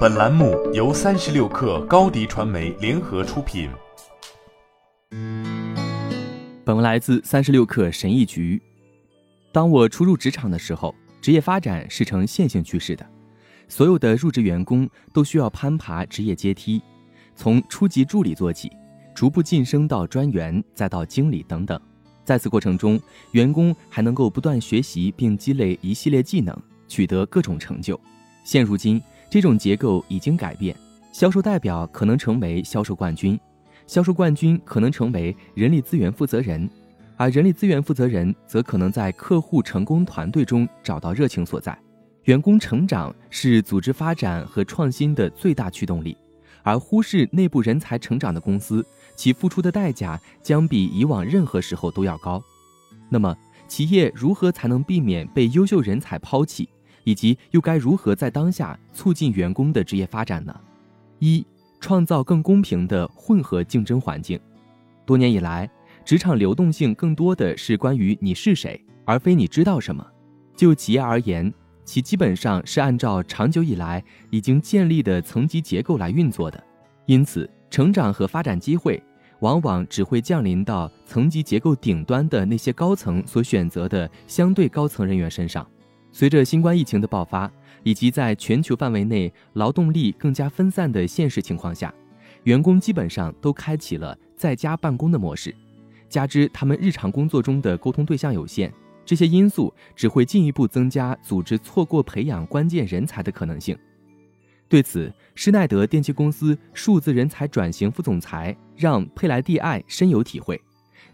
本栏目由三十六氪高低传媒联合出品。本文来自三十六氪神译局。当我初入职场的时候，职业发展是呈线性趋势的，所有的入职员工都需要攀爬职业阶梯，从初级助理做起，逐步晋升到专员，再到经理等等。在此过程中，员工还能够不断学习并积累一系列技能，取得各种成就。现如今，这种结构已经改变，销售代表可能成为销售冠军，销售冠军可能成为人力资源负责人，而人力资源负责人则可能在客户成功团队中找到热情所在。员工成长是组织发展和创新的最大驱动力，而忽视内部人才成长的公司，其付出的代价将比以往任何时候都要高。那么，企业如何才能避免被优秀人才抛弃？以及又该如何在当下促进员工的职业发展呢？一、创造更公平的混合竞争环境。多年以来，职场流动性更多的是关于你是谁，而非你知道什么。就企业而言，其基本上是按照长久以来已经建立的层级结构来运作的，因此，成长和发展机会往往只会降临到层级结构顶端的那些高层所选择的相对高层人员身上。随着新冠疫情的爆发，以及在全球范围内劳动力更加分散的现实情况下，员工基本上都开启了在家办公的模式。加之他们日常工作中的沟通对象有限，这些因素只会进一步增加组织错过培养关键人才的可能性。对此，施耐德电气公司数字人才转型副总裁让佩莱蒂埃深有体会。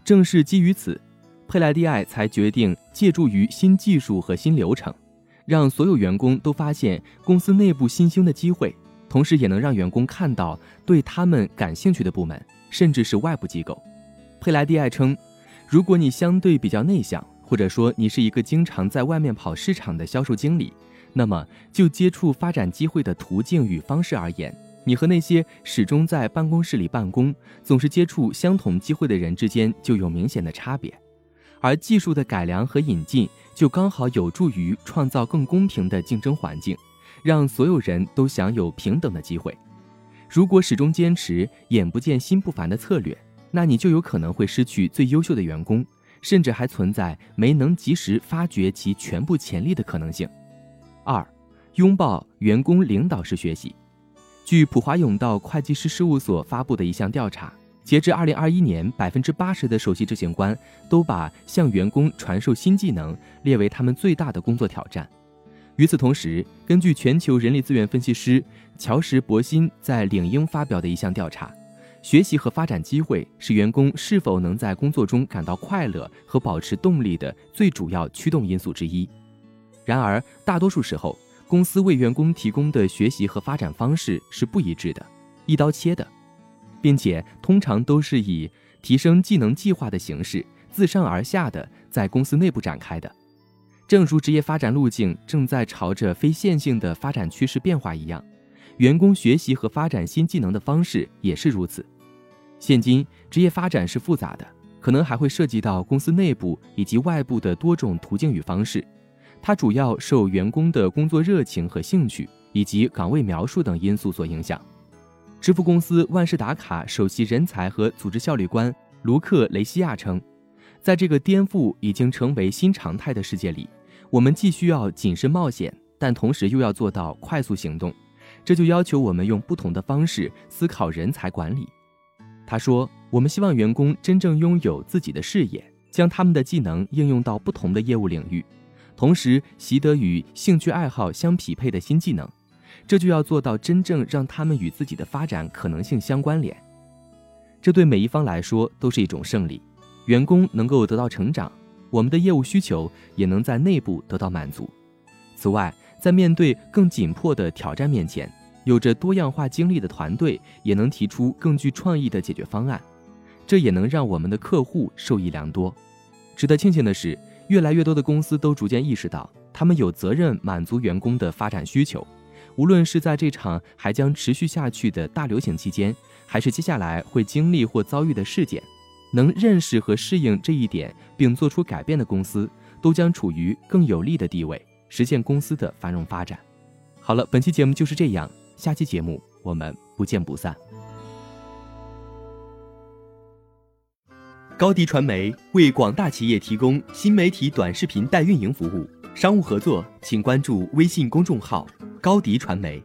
正是基于此。佩莱蒂埃才决定借助于新技术和新流程，让所有员工都发现公司内部新兴的机会，同时也能让员工看到对他们感兴趣的部门，甚至是外部机构。佩莱蒂埃称，如果你相对比较内向，或者说你是一个经常在外面跑市场的销售经理，那么就接触发展机会的途径与方式而言，你和那些始终在办公室里办公、总是接触相同机会的人之间就有明显的差别。而技术的改良和引进，就刚好有助于创造更公平的竞争环境，让所有人都享有平等的机会。如果始终坚持眼不见心不烦的策略，那你就有可能会失去最优秀的员工，甚至还存在没能及时发掘其全部潜力的可能性。二，拥抱员工领导式学习。据普华永道会计师事务所发布的一项调查。截至二零二一年，百分之八十的首席执行官都把向员工传授新技能列为他们最大的工作挑战。与此同时，根据全球人力资源分析师乔什·博辛在领英发表的一项调查，学习和发展机会是员工是否能在工作中感到快乐和保持动力的最主要驱动因素之一。然而，大多数时候，公司为员工提供的学习和发展方式是不一致的，一刀切的。并且通常都是以提升技能计划的形式自上而下的在公司内部展开的，正如职业发展路径正在朝着非线性的发展趋势变化一样，员工学习和发展新技能的方式也是如此。现今职业发展是复杂的，可能还会涉及到公司内部以及外部的多种途径与方式，它主要受员工的工作热情和兴趣以及岗位描述等因素所影响。支付公司万事达卡首席人才和组织效率官卢克·雷西亚称，在这个颠覆已经成为新常态的世界里，我们既需要谨慎冒险，但同时又要做到快速行动。这就要求我们用不同的方式思考人才管理。他说：“我们希望员工真正拥有自己的事业，将他们的技能应用到不同的业务领域，同时习得与兴趣爱好相匹配的新技能。”这就要做到真正让他们与自己的发展可能性相关联，这对每一方来说都是一种胜利。员工能够得到成长，我们的业务需求也能在内部得到满足。此外，在面对更紧迫的挑战面前，有着多样化经历的团队也能提出更具创意的解决方案，这也能让我们的客户受益良多。值得庆幸的是，越来越多的公司都逐渐意识到，他们有责任满足员工的发展需求。无论是在这场还将持续下去的大流行期间，还是接下来会经历或遭遇的事件，能认识和适应这一点并做出改变的公司，都将处于更有利的地位，实现公司的繁荣发展。好了，本期节目就是这样，下期节目我们不见不散。高迪传媒为广大企业提供新媒体短视频代运营服务，商务合作请关注微信公众号“高迪传媒”。